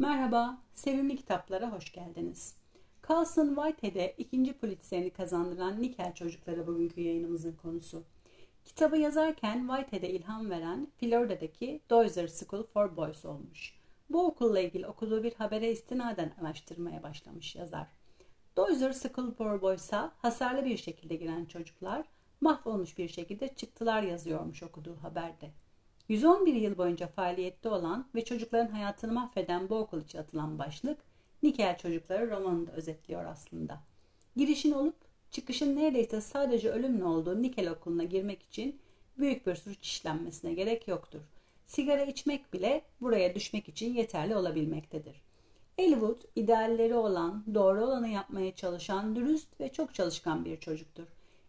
Merhaba, sevimli kitaplara hoş geldiniz. Carlson Whitehead'e ikinci Pulitzer'ini kazandıran Nikel Çocukları bugünkü yayınımızın konusu. Kitabı yazarken Whitehead'e ilham veren Florida'daki Dozier School for Boys olmuş. Bu okulla ilgili okuduğu bir habere istinaden araştırmaya başlamış yazar. Dozier School for Boys'a hasarlı bir şekilde giren çocuklar mahvolmuş bir şekilde çıktılar yazıyormuş okuduğu haberde. 111 yıl boyunca faaliyette olan ve çocukların hayatını mahveden bu okul için atılan başlık, Nikel Çocukları romanında özetliyor aslında. Girişin olup çıkışın neredeyse sadece ölümle olduğu Nikel okuluna girmek için büyük bir suç işlenmesine gerek yoktur. Sigara içmek bile buraya düşmek için yeterli olabilmektedir. Elwood, idealleri olan, doğru olanı yapmaya çalışan, dürüst ve çok çalışkan bir çocuktur.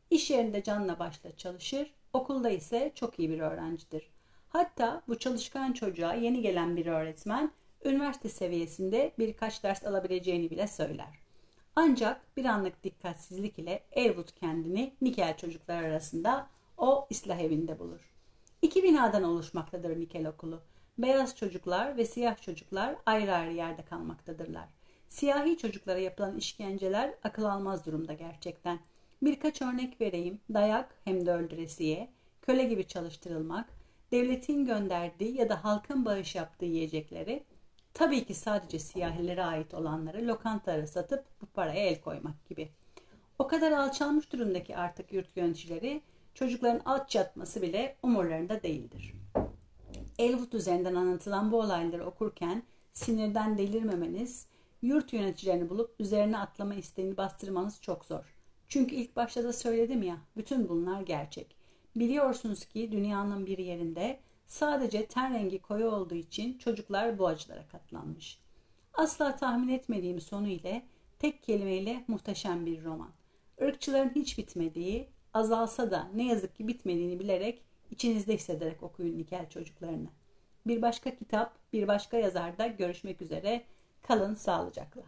İş yerinde canla başla çalışır, okulda ise çok iyi bir öğrencidir. Hatta bu çalışkan çocuğa yeni gelen bir öğretmen üniversite seviyesinde birkaç ders alabileceğini bile söyler. Ancak bir anlık dikkatsizlik ile Elwood kendini Nikel çocuklar arasında o ıslah evinde bulur. İki binadan oluşmaktadır Nikel okulu. Beyaz çocuklar ve siyah çocuklar ayrı ayrı yerde kalmaktadırlar. Siyahi çocuklara yapılan işkenceler akıl almaz durumda gerçekten. Birkaç örnek vereyim. Dayak hem de öldüresiye, köle gibi çalıştırılmak, devletin gönderdiği ya da halkın bağış yaptığı yiyecekleri tabii ki sadece siyahilere ait olanları lokantalara satıp bu paraya el koymak gibi. O kadar alçalmış durumdaki artık yurt yöneticileri çocukların alt çatması bile umurlarında değildir. Elwood üzerinden anlatılan bu olayları okurken sinirden delirmemeniz, yurt yöneticilerini bulup üzerine atlama isteğini bastırmanız çok zor. Çünkü ilk başta da söyledim ya, bütün bunlar gerçek. Biliyorsunuz ki dünyanın bir yerinde sadece ten rengi koyu olduğu için çocuklar bu acılara katlanmış. Asla tahmin etmediğim sonu ile tek kelimeyle muhteşem bir roman. Irkçıların hiç bitmediği, azalsa da ne yazık ki bitmediğini bilerek içinizde hissederek okuyun Nikel çocuklarını. Bir başka kitap, bir başka yazarda görüşmek üzere. Kalın sağlıcakla.